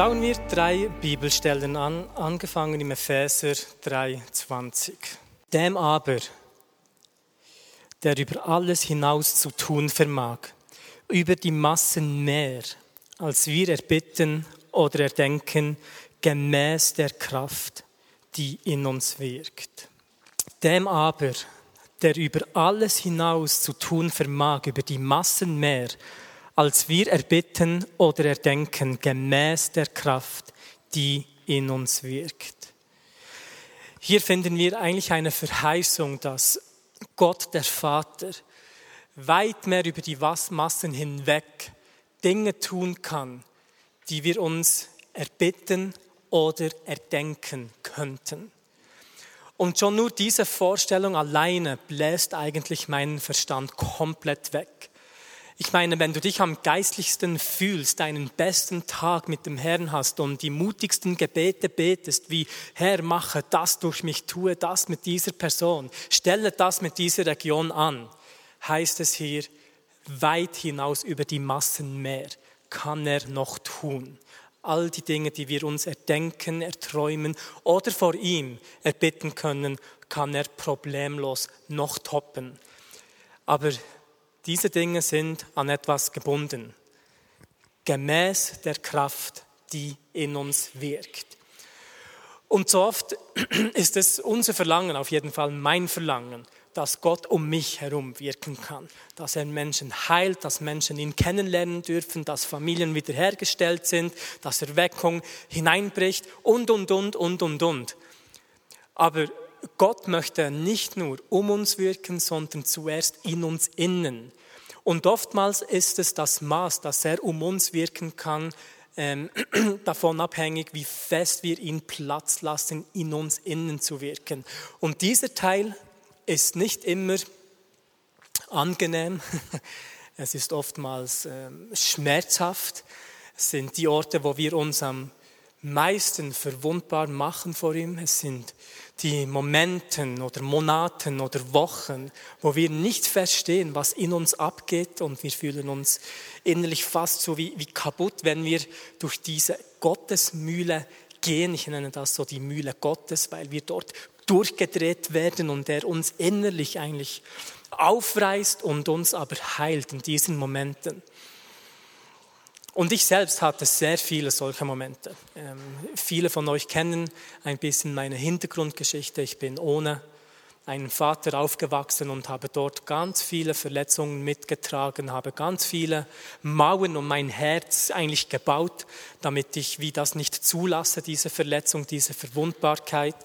Schauen wir drei Bibelstellen an, angefangen im Epheser 3,20. Dem aber, der über alles hinaus zu tun vermag, über die Massen mehr, als wir erbitten oder erdenken, gemäß der Kraft, die in uns wirkt. Dem aber, der über alles hinaus zu tun vermag, über die Massen mehr, als wir erbitten oder erdenken, gemäß der Kraft, die in uns wirkt. Hier finden wir eigentlich eine Verheißung, dass Gott der Vater weit mehr über die Massen hinweg Dinge tun kann, die wir uns erbitten oder erdenken könnten. Und schon nur diese Vorstellung alleine bläst eigentlich meinen Verstand komplett weg. Ich meine, wenn du dich am geistlichsten fühlst, deinen besten Tag mit dem Herrn hast und die mutigsten Gebete betest, wie Herr, mache das durch mich, tue das mit dieser Person, stelle das mit dieser Region an, heißt es hier, weit hinaus über die Massen mehr kann er noch tun all die Dinge, die wir uns erdenken, erträumen oder vor ihm erbitten können, kann er problemlos noch toppen. Aber diese Dinge sind an etwas gebunden, gemäß der Kraft, die in uns wirkt. Und so oft ist es unser Verlangen, auf jeden Fall mein Verlangen, dass Gott um mich herum wirken kann, dass er Menschen heilt, dass Menschen ihn kennenlernen dürfen, dass Familien wiederhergestellt sind, dass Erweckung hineinbricht und, und, und, und, und, und. Aber Gott möchte nicht nur um uns wirken, sondern zuerst in uns innen. Und oftmals ist es das Maß, dass er um uns wirken kann, ähm, davon abhängig, wie fest wir ihn Platz lassen, in uns innen zu wirken. Und dieser Teil ist nicht immer angenehm. Es ist oftmals ähm, schmerzhaft. Es sind die Orte, wo wir uns am meisten verwundbar machen vor ihm. Es sind die Momenten oder Monaten oder Wochen, wo wir nicht verstehen, was in uns abgeht und wir fühlen uns innerlich fast so wie, wie kaputt, wenn wir durch diese Gottesmühle gehen. Ich nenne das so die Mühle Gottes, weil wir dort durchgedreht werden und er uns innerlich eigentlich aufreißt und uns aber heilt in diesen Momenten. Und ich selbst hatte sehr viele solcher Momente. Ähm, viele von euch kennen ein bisschen meine Hintergrundgeschichte. Ich bin ohne einen Vater aufgewachsen und habe dort ganz viele Verletzungen mitgetragen, habe ganz viele Mauern um mein Herz eigentlich gebaut, damit ich wie das nicht zulasse, diese Verletzung, diese Verwundbarkeit.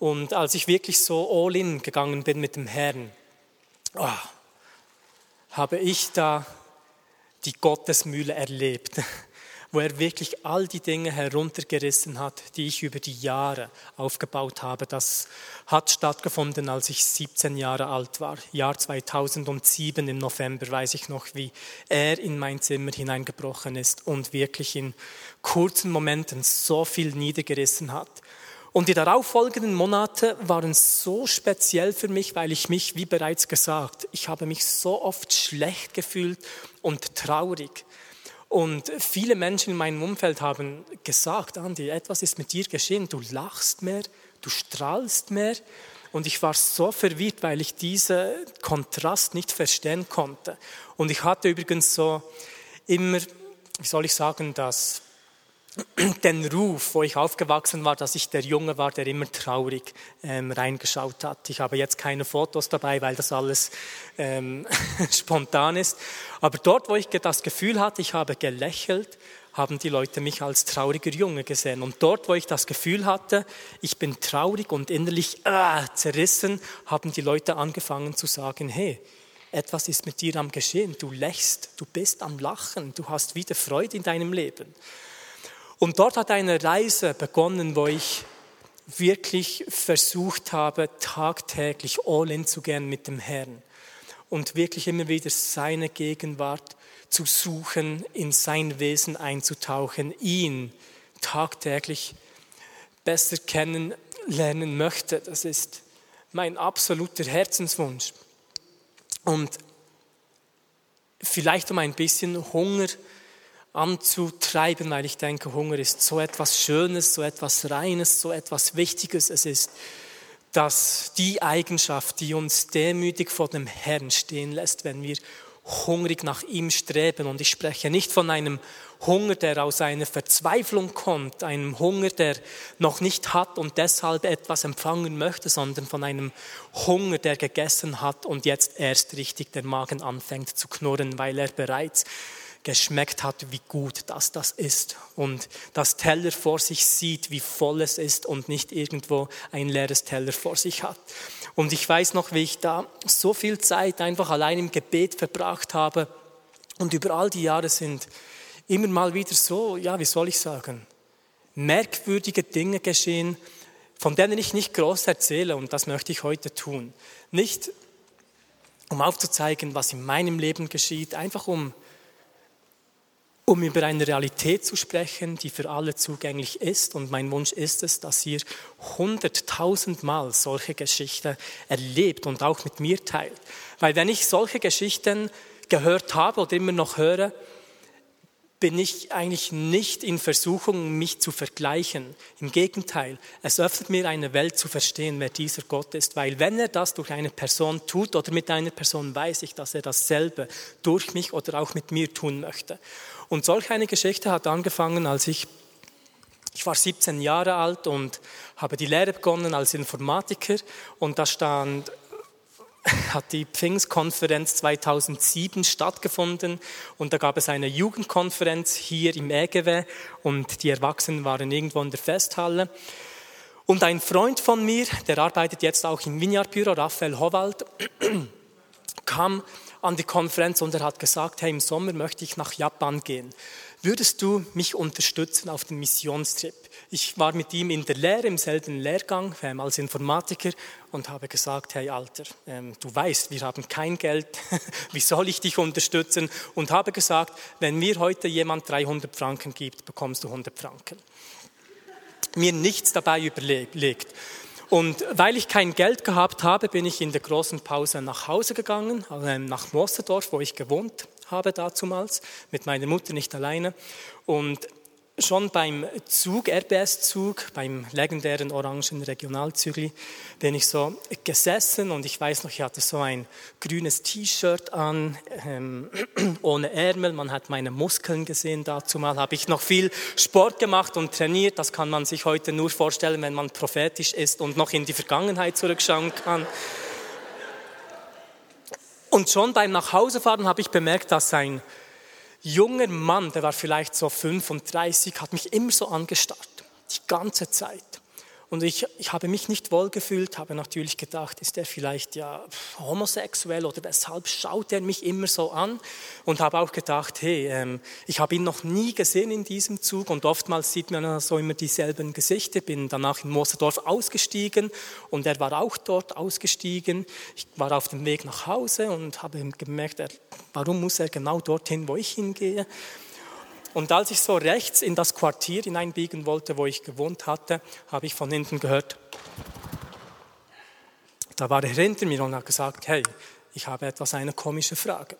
Und als ich wirklich so all in gegangen bin mit dem Herrn, oh, habe ich da die Gottesmühle erlebt, wo er wirklich all die Dinge heruntergerissen hat, die ich über die Jahre aufgebaut habe. Das hat stattgefunden, als ich 17 Jahre alt war. Jahr 2007 im November weiß ich noch, wie er in mein Zimmer hineingebrochen ist und wirklich in kurzen Momenten so viel niedergerissen hat. Und die darauffolgenden Monate waren so speziell für mich, weil ich mich, wie bereits gesagt, ich habe mich so oft schlecht gefühlt und traurig. Und viele Menschen in meinem Umfeld haben gesagt, Andi, etwas ist mit dir geschehen, du lachst mehr, du strahlst mehr. Und ich war so verwirrt, weil ich diesen Kontrast nicht verstehen konnte. Und ich hatte übrigens so immer, wie soll ich sagen, das den Ruf, wo ich aufgewachsen war, dass ich der Junge war, der immer traurig ähm, reingeschaut hat. Ich habe jetzt keine Fotos dabei, weil das alles ähm, spontan ist. Aber dort, wo ich das Gefühl hatte, ich habe gelächelt, haben die Leute mich als trauriger Junge gesehen. Und dort, wo ich das Gefühl hatte, ich bin traurig und innerlich äh, zerrissen, haben die Leute angefangen zu sagen, hey, etwas ist mit dir am Geschehen, du lächst, du bist am Lachen, du hast wieder Freude in deinem Leben. Und dort hat eine Reise begonnen, wo ich wirklich versucht habe, tagtäglich all in zu gehen mit dem Herrn und wirklich immer wieder seine Gegenwart zu suchen, in sein Wesen einzutauchen, ihn tagtäglich besser kennenlernen möchte. Das ist mein absoluter Herzenswunsch. Und vielleicht um ein bisschen Hunger anzutreiben, weil ich denke, Hunger ist so etwas Schönes, so etwas Reines, so etwas Wichtiges. Es ist dass die Eigenschaft, die uns demütig vor dem Herrn stehen lässt, wenn wir hungrig nach ihm streben. Und ich spreche nicht von einem Hunger, der aus einer Verzweiflung kommt, einem Hunger, der noch nicht hat und deshalb etwas empfangen möchte, sondern von einem Hunger, der gegessen hat und jetzt erst richtig der Magen anfängt zu knurren, weil er bereits geschmeckt hat, wie gut das das ist und das Teller vor sich sieht, wie voll es ist und nicht irgendwo ein leeres Teller vor sich hat. Und ich weiß noch, wie ich da so viel Zeit einfach allein im Gebet verbracht habe und über all die Jahre sind immer mal wieder so, ja, wie soll ich sagen, merkwürdige Dinge geschehen, von denen ich nicht groß erzähle und das möchte ich heute tun. Nicht um aufzuzeigen, was in meinem Leben geschieht, einfach um um über eine Realität zu sprechen, die für alle zugänglich ist. Und mein Wunsch ist es, dass ihr hunderttausendmal solche Geschichten erlebt und auch mit mir teilt. Weil wenn ich solche Geschichten gehört habe oder immer noch höre, bin ich eigentlich nicht in Versuchung, mich zu vergleichen. Im Gegenteil, es öffnet mir eine Welt zu verstehen, wer dieser Gott ist, weil wenn er das durch eine Person tut oder mit einer Person, weiß ich, dass er dasselbe durch mich oder auch mit mir tun möchte. Und solch eine Geschichte hat angefangen, als ich, ich war 17 Jahre alt und habe die Lehre begonnen als Informatiker. Und da stand hat die Pfingstkonferenz 2007 stattgefunden. Und da gab es eine Jugendkonferenz hier im EGW und die Erwachsenen waren irgendwo in der Festhalle. Und ein Freund von mir, der arbeitet jetzt auch im Vineyard-Büro, Raphael Howald, kam an die Konferenz und er hat gesagt, hey, im Sommer möchte ich nach Japan gehen. Würdest du mich unterstützen auf dem Missionstrip? Ich war mit ihm in der Lehre, im selben Lehrgang als Informatiker und habe gesagt, hey Alter, ähm, du weißt, wir haben kein Geld, wie soll ich dich unterstützen? Und habe gesagt, wenn mir heute jemand 300 Franken gibt, bekommst du 100 Franken. Mir nichts dabei überlegt. Und weil ich kein Geld gehabt habe, bin ich in der großen Pause nach Hause gegangen, ähm, nach Mosterdorf, wo ich gewohnt habe dazumals, mit meiner Mutter nicht alleine. Und schon beim Zug, RBS-Zug, beim legendären orangen Regionalzügli, bin ich so gesessen und ich weiß noch, ich hatte so ein grünes T-Shirt an, ähm, ohne Ärmel, man hat meine Muskeln gesehen dazu mal, habe ich noch viel Sport gemacht und trainiert, das kann man sich heute nur vorstellen, wenn man prophetisch ist und noch in die Vergangenheit zurückschauen kann. Und schon beim Nachhausefahren habe ich bemerkt, dass ein junger Mann, der war vielleicht so 35, hat mich immer so angestarrt, die ganze Zeit. Und ich, ich habe mich nicht wohlgefühlt, habe natürlich gedacht, ist er vielleicht ja homosexuell oder weshalb schaut er mich immer so an? Und habe auch gedacht, hey, ähm, ich habe ihn noch nie gesehen in diesem Zug und oftmals sieht man so immer dieselben Gesichter. Bin danach in Moserdorf ausgestiegen und er war auch dort ausgestiegen. Ich war auf dem Weg nach Hause und habe gemerkt, er, warum muss er genau dorthin, wo ich hingehe? Und als ich so rechts in das Quartier hineinbiegen wollte, wo ich gewohnt hatte, habe ich von hinten gehört, da war er hinter mir und hat gesagt, hey, ich habe etwas eine komische Frage.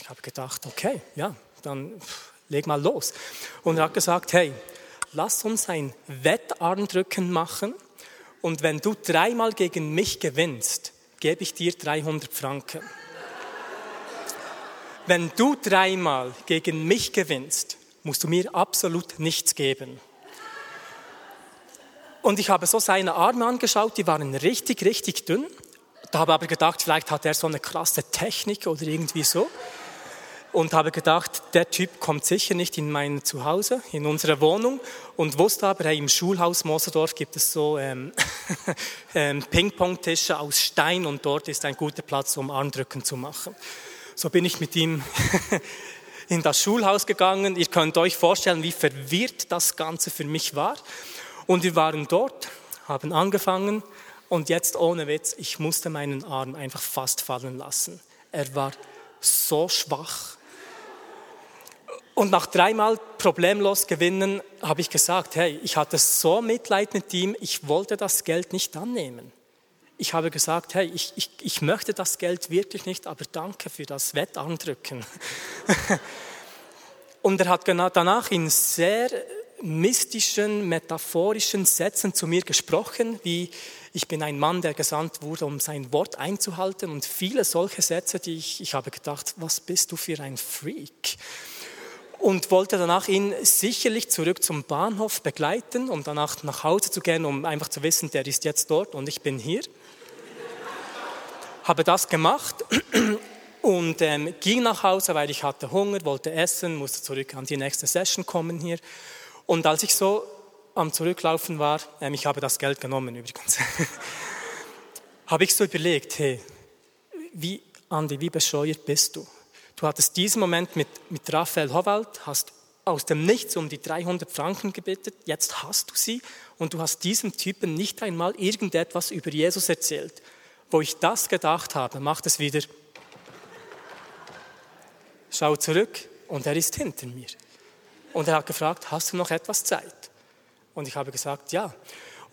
Ich habe gedacht, okay, ja, dann leg mal los. Und er hat gesagt, hey, lass uns ein Wettarmdrücken machen und wenn du dreimal gegen mich gewinnst, gebe ich dir 300 Franken wenn du dreimal gegen mich gewinnst, musst du mir absolut nichts geben. Und ich habe so seine Arme angeschaut, die waren richtig, richtig dünn. Da habe ich aber gedacht, vielleicht hat er so eine krasse Technik oder irgendwie so. Und habe gedacht, der Typ kommt sicher nicht in mein Zuhause, in unsere Wohnung. Und wusste aber, hey, im Schulhaus Moserdorf gibt es so ähm, ähm, Ping-Pong-Tische aus Stein und dort ist ein guter Platz, um Armdrücken zu machen. So bin ich mit ihm in das Schulhaus gegangen. Ihr könnt euch vorstellen, wie verwirrt das Ganze für mich war. Und wir waren dort, haben angefangen und jetzt ohne Witz, ich musste meinen Arm einfach fast fallen lassen. Er war so schwach. Und nach dreimal problemlos gewinnen habe ich gesagt, hey, ich hatte so Mitleid mit ihm, ich wollte das Geld nicht annehmen. Ich habe gesagt, hey, ich, ich, ich möchte das Geld wirklich nicht, aber danke für das Wettandrücken. Und er hat danach in sehr mystischen, metaphorischen Sätzen zu mir gesprochen, wie ich bin ein Mann, der gesandt wurde, um sein Wort einzuhalten und viele solche Sätze, die ich, ich habe gedacht, was bist du für ein Freak? Und wollte danach ihn sicherlich zurück zum Bahnhof begleiten, um danach nach Hause zu gehen, um einfach zu wissen, der ist jetzt dort und ich bin hier. Habe das gemacht und ähm, ging nach Hause, weil ich hatte Hunger, wollte essen, musste zurück an die nächste Session kommen hier. Und als ich so am Zurücklaufen war, ähm, ich habe das Geld genommen übrigens, habe ich so überlegt, hey, wie, Andi, wie bescheuert bist du? Du hattest diesen Moment mit, mit Raphael Howald, hast aus dem Nichts um die 300 Franken gebeten, jetzt hast du sie und du hast diesem Typen nicht einmal irgendetwas über Jesus erzählt. Wo ich das gedacht habe, macht es wieder. Schau zurück und er ist hinter mir. Und er hat gefragt, hast du noch etwas Zeit? Und ich habe gesagt, ja.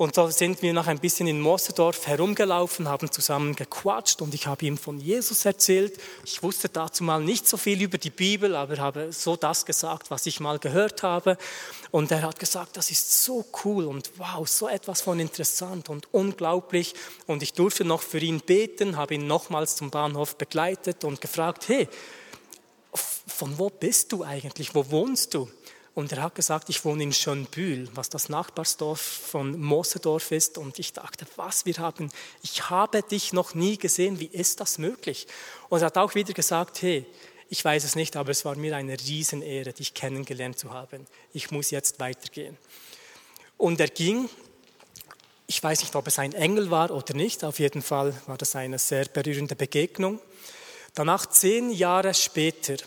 Und so sind wir noch ein bisschen in Moserdorf herumgelaufen, haben zusammen gequatscht und ich habe ihm von Jesus erzählt. Ich wusste dazu mal nicht so viel über die Bibel, aber habe so das gesagt, was ich mal gehört habe. Und er hat gesagt, das ist so cool und wow, so etwas von interessant und unglaublich. Und ich durfte noch für ihn beten, habe ihn nochmals zum Bahnhof begleitet und gefragt, hey, von wo bist du eigentlich? Wo wohnst du? Und er hat gesagt, ich wohne in Schönbühl, was das Nachbarsdorf von Mosedorf ist. Und ich dachte, was wir haben, ich habe dich noch nie gesehen, wie ist das möglich? Und er hat auch wieder gesagt, hey, ich weiß es nicht, aber es war mir eine Riesenehre, dich kennengelernt zu haben. Ich muss jetzt weitergehen. Und er ging, ich weiß nicht, ob es ein Engel war oder nicht, auf jeden Fall war das eine sehr berührende Begegnung. Danach, zehn Jahre später,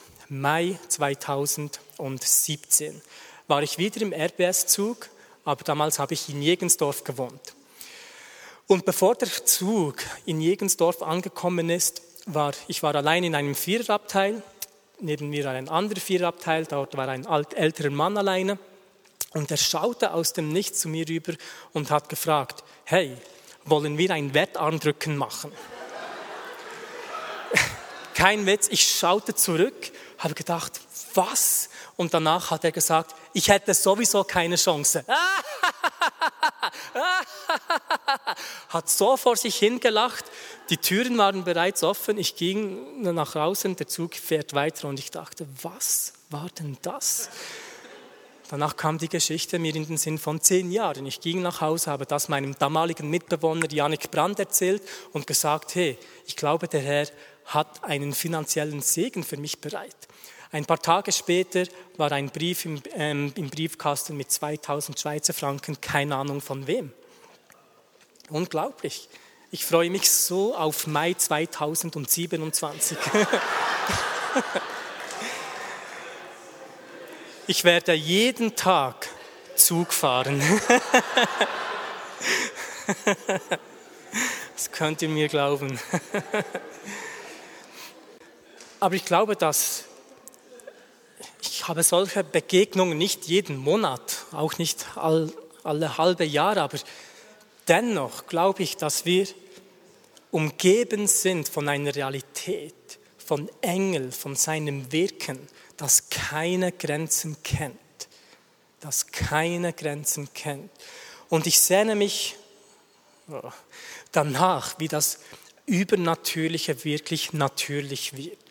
Mai 2017 war ich wieder im RBS-Zug, aber damals habe ich in Jegensdorf gewohnt. Und bevor der Zug in Jegensdorf angekommen ist, war ich war allein in einem Viererabteil, neben mir ein anderer Viererabteil, dort war ein alt, älterer Mann alleine und er schaute aus dem Nichts zu mir rüber und hat gefragt, hey, wollen wir ein Wettarmdrücken machen? Kein Witz, ich schaute zurück habe gedacht, was? Und danach hat er gesagt, ich hätte sowieso keine Chance. hat so vor sich hingelacht. Die Türen waren bereits offen. Ich ging nach draußen, der Zug fährt weiter und ich dachte, was war denn das? Danach kam die Geschichte mir in den Sinn von zehn Jahren. Ich ging nach Hause, habe das meinem damaligen Mitbewohner Janik Brandt erzählt und gesagt, hey, ich glaube, der Herr hat einen finanziellen Segen für mich bereit. Ein paar Tage später war ein Brief im, ähm, im Briefkasten mit 2000 Schweizer Franken, keine Ahnung von wem. Unglaublich. Ich freue mich so auf Mai 2027. ich werde jeden Tag Zug fahren. das könnt ihr mir glauben. Aber ich glaube, dass ich habe solche Begegnungen nicht jeden Monat, auch nicht all, alle halbe Jahre, aber dennoch glaube ich, dass wir umgeben sind von einer Realität, von Engel, von seinem Wirken, das keine Grenzen kennt, das keine Grenzen kennt. Und ich sehne mich oh, danach, wie das Übernatürliche wirklich natürlich wird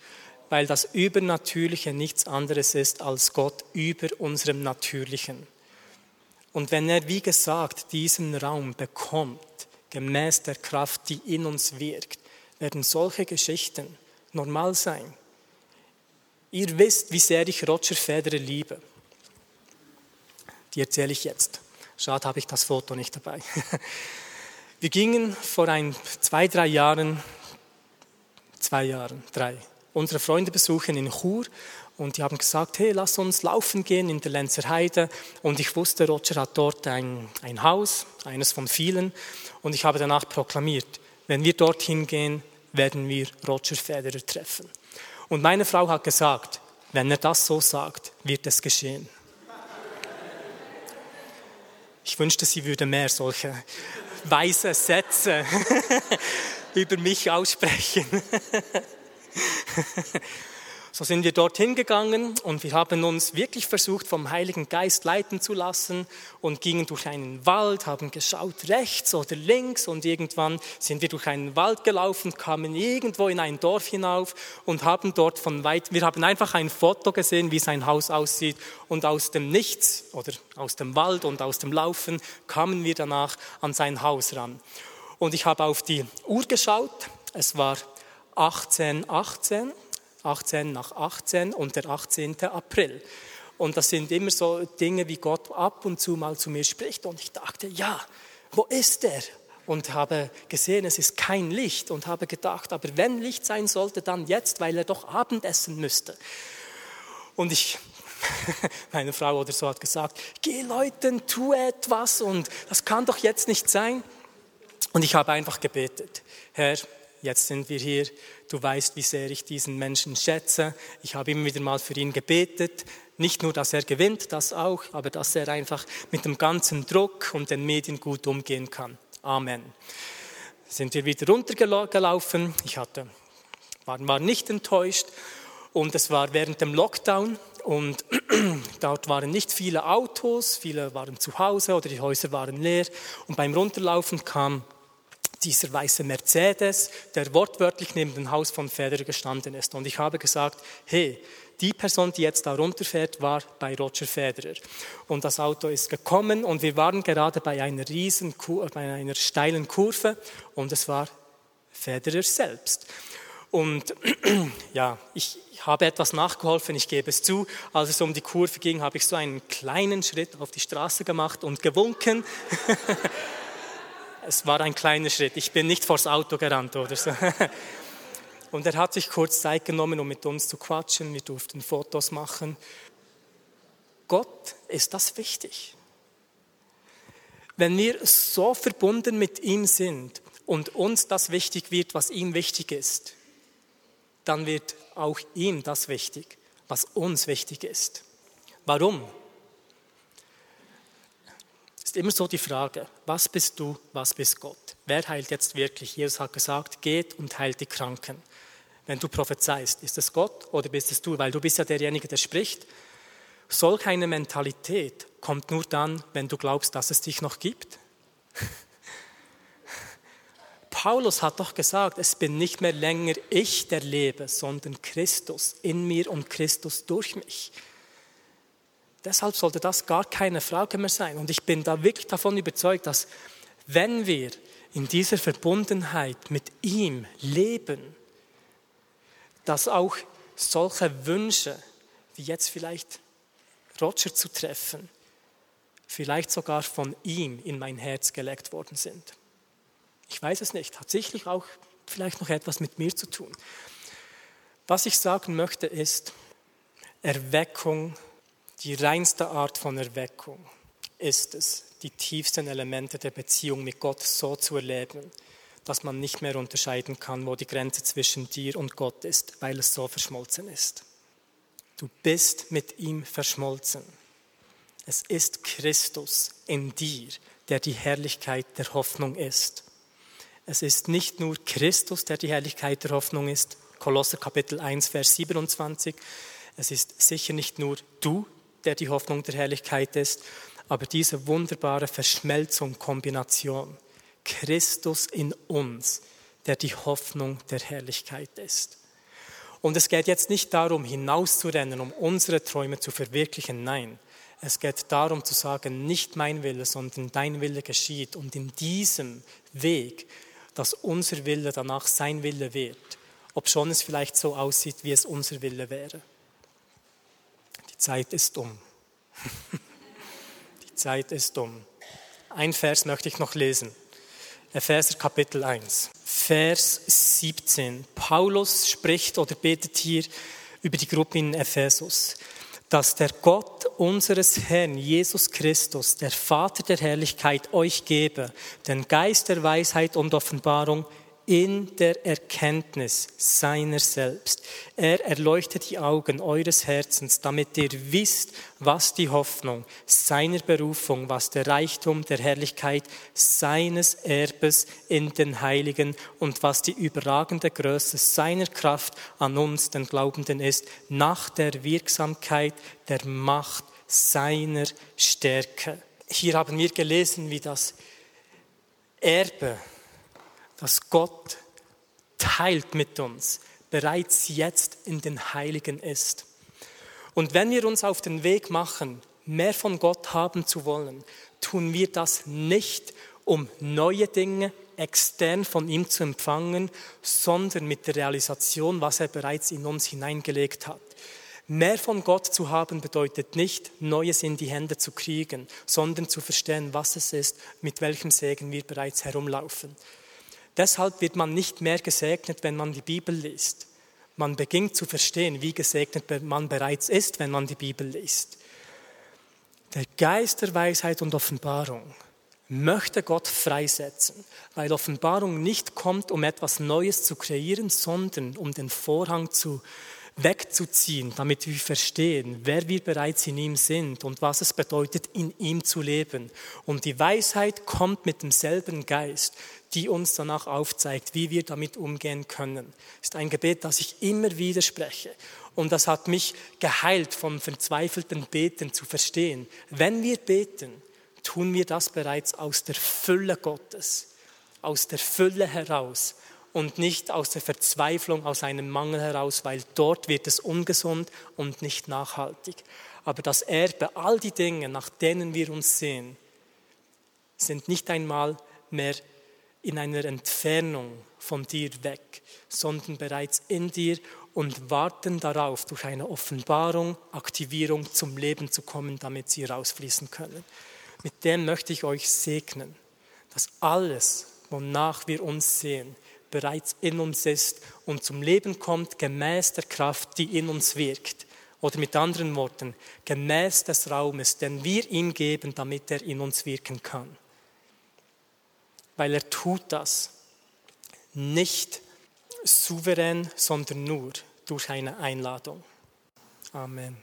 weil das Übernatürliche nichts anderes ist als Gott über unserem Natürlichen. Und wenn er, wie gesagt, diesen Raum bekommt, gemäß der Kraft, die in uns wirkt, werden solche Geschichten normal sein. Ihr wisst, wie sehr ich Roger Federer liebe. Die erzähle ich jetzt. Schade, habe ich das Foto nicht dabei. Wir gingen vor ein, zwei, drei Jahren, zwei Jahren, drei, unsere Freunde besuchen in Chur und die haben gesagt, hey, lass uns laufen gehen in der Lenzer Heide. Und ich wusste, Roger hat dort ein, ein Haus, eines von vielen. Und ich habe danach proklamiert, wenn wir dorthin gehen, werden wir Roger Federer treffen. Und meine Frau hat gesagt, wenn er das so sagt, wird es geschehen. Ich wünschte, sie würde mehr solche weise Sätze über mich aussprechen. So sind wir dorthin gegangen und wir haben uns wirklich versucht, vom Heiligen Geist leiten zu lassen und gingen durch einen Wald, haben geschaut rechts oder links und irgendwann sind wir durch einen Wald gelaufen, kamen irgendwo in ein Dorf hinauf und haben dort von weit, wir haben einfach ein Foto gesehen, wie sein Haus aussieht und aus dem Nichts oder aus dem Wald und aus dem Laufen kamen wir danach an sein Haus ran. Und ich habe auf die Uhr geschaut, es war 1818. 18 18 nach 18 und der 18. April. Und das sind immer so Dinge, wie Gott ab und zu mal zu mir spricht. Und ich dachte, ja, wo ist er? Und habe gesehen, es ist kein Licht und habe gedacht, aber wenn Licht sein sollte, dann jetzt, weil er doch Abendessen müsste. Und ich, meine Frau oder so hat gesagt, geh Leuten, tu etwas und das kann doch jetzt nicht sein. Und ich habe einfach gebetet, Herr, jetzt sind wir hier. Du weißt, wie sehr ich diesen Menschen schätze. Ich habe immer wieder mal für ihn gebetet. Nicht nur, dass er gewinnt, das auch, aber dass er einfach mit dem ganzen Druck und den Medien gut umgehen kann. Amen. Sind wir wieder runtergelaufen. Ich hatte, war, war nicht enttäuscht. Und es war während dem Lockdown und dort waren nicht viele Autos, viele waren zu Hause oder die Häuser waren leer. Und beim Runterlaufen kam dieser weiße Mercedes, der wortwörtlich neben dem Haus von Federer gestanden ist. Und ich habe gesagt, hey, die Person, die jetzt da runterfährt, war bei Roger Federer. Und das Auto ist gekommen und wir waren gerade bei einer riesen, bei einer steilen Kurve und es war Federer selbst. Und ja, ich habe etwas nachgeholfen, ich gebe es zu. Als es um die Kurve ging, habe ich so einen kleinen Schritt auf die Straße gemacht und gewunken. es war ein kleiner Schritt. Ich bin nicht vors Auto gerannt oder so. Und er hat sich kurz Zeit genommen, um mit uns zu quatschen. Wir durften Fotos machen. Gott ist das wichtig. Wenn wir so verbunden mit ihm sind und uns das wichtig wird, was ihm wichtig ist, dann wird auch ihm das wichtig, was uns wichtig ist. Warum? Ist immer so die Frage, was bist du, was bist Gott? Wer heilt jetzt wirklich? Jesus hat gesagt, geht und heilt die Kranken. Wenn du prophezeist, ist es Gott oder bist es du? Weil du bist ja derjenige, der spricht. Solch eine Mentalität kommt nur dann, wenn du glaubst, dass es dich noch gibt. Paulus hat doch gesagt, es bin nicht mehr länger ich, der lebe, sondern Christus in mir und Christus durch mich. Deshalb sollte das gar keine Frage mehr sein. Und ich bin da wirklich davon überzeugt, dass wenn wir in dieser Verbundenheit mit ihm leben, dass auch solche Wünsche, wie jetzt vielleicht Roger zu treffen, vielleicht sogar von ihm in mein Herz gelegt worden sind. Ich weiß es nicht, hat sicherlich auch vielleicht noch etwas mit mir zu tun. Was ich sagen möchte ist, Erweckung die reinste Art von Erweckung ist es, die tiefsten Elemente der Beziehung mit Gott so zu erleben, dass man nicht mehr unterscheiden kann, wo die Grenze zwischen dir und Gott ist, weil es so verschmolzen ist. Du bist mit ihm verschmolzen. Es ist Christus in dir, der die Herrlichkeit der Hoffnung ist. Es ist nicht nur Christus, der die Herrlichkeit der Hoffnung ist. Kolosser Kapitel 1, Vers 27. Es ist sicher nicht nur du, der die Hoffnung der Herrlichkeit ist, aber diese wunderbare Verschmelzung, Kombination, Christus in uns, der die Hoffnung der Herrlichkeit ist. Und es geht jetzt nicht darum, hinauszurennen, um unsere Träume zu verwirklichen, nein. Es geht darum zu sagen, nicht mein Wille, sondern dein Wille geschieht. Und in diesem Weg, dass unser Wille danach sein Wille wird, ob schon es vielleicht so aussieht, wie es unser Wille wäre. Zeit ist um. Die Zeit ist um. Ein Vers möchte ich noch lesen. Epheser Kapitel 1. Vers 17. Paulus spricht oder betet hier über die Gruppe in Ephesus, dass der Gott unseres Herrn Jesus Christus, der Vater der Herrlichkeit, euch gebe, den Geist der Weisheit und Offenbarung in der Erkenntnis seiner selbst. Er erleuchtet die Augen eures Herzens, damit ihr wisst, was die Hoffnung seiner Berufung, was der Reichtum der Herrlichkeit seines Erbes in den Heiligen und was die überragende Größe seiner Kraft an uns, den Glaubenden, ist, nach der Wirksamkeit der Macht seiner Stärke. Hier haben wir gelesen, wie das Erbe dass Gott teilt mit uns, bereits jetzt in den Heiligen ist. Und wenn wir uns auf den Weg machen, mehr von Gott haben zu wollen, tun wir das nicht, um neue Dinge extern von ihm zu empfangen, sondern mit der Realisation, was er bereits in uns hineingelegt hat. Mehr von Gott zu haben bedeutet nicht, Neues in die Hände zu kriegen, sondern zu verstehen, was es ist, mit welchem Segen wir bereits herumlaufen. Deshalb wird man nicht mehr gesegnet, wenn man die Bibel liest. Man beginnt zu verstehen, wie gesegnet man bereits ist, wenn man die Bibel liest. Der Geist der Weisheit und Offenbarung möchte Gott freisetzen, weil Offenbarung nicht kommt, um etwas Neues zu kreieren, sondern um den Vorhang zu wegzuziehen, damit wir verstehen, wer wir bereits in ihm sind und was es bedeutet, in ihm zu leben. Und die Weisheit kommt mit demselben Geist, die uns danach aufzeigt, wie wir damit umgehen können. Das ist ein Gebet, das ich immer wieder spreche. Und das hat mich geheilt, vom verzweifelten Beten zu verstehen. Wenn wir beten, tun wir das bereits aus der Fülle Gottes, aus der Fülle heraus und nicht aus der Verzweiflung, aus einem Mangel heraus, weil dort wird es ungesund und nicht nachhaltig. Aber das Erbe, all die Dinge, nach denen wir uns sehen, sind nicht einmal mehr in einer Entfernung von dir weg, sondern bereits in dir und warten darauf, durch eine Offenbarung, Aktivierung zum Leben zu kommen, damit sie rausfließen können. Mit dem möchte ich euch segnen, dass alles, wonach wir uns sehen, bereits in uns ist und zum Leben kommt gemäß der Kraft, die in uns wirkt. Oder mit anderen Worten, gemäß des Raumes, den wir ihm geben, damit er in uns wirken kann. Weil er tut das nicht souverän, sondern nur durch eine Einladung. Amen.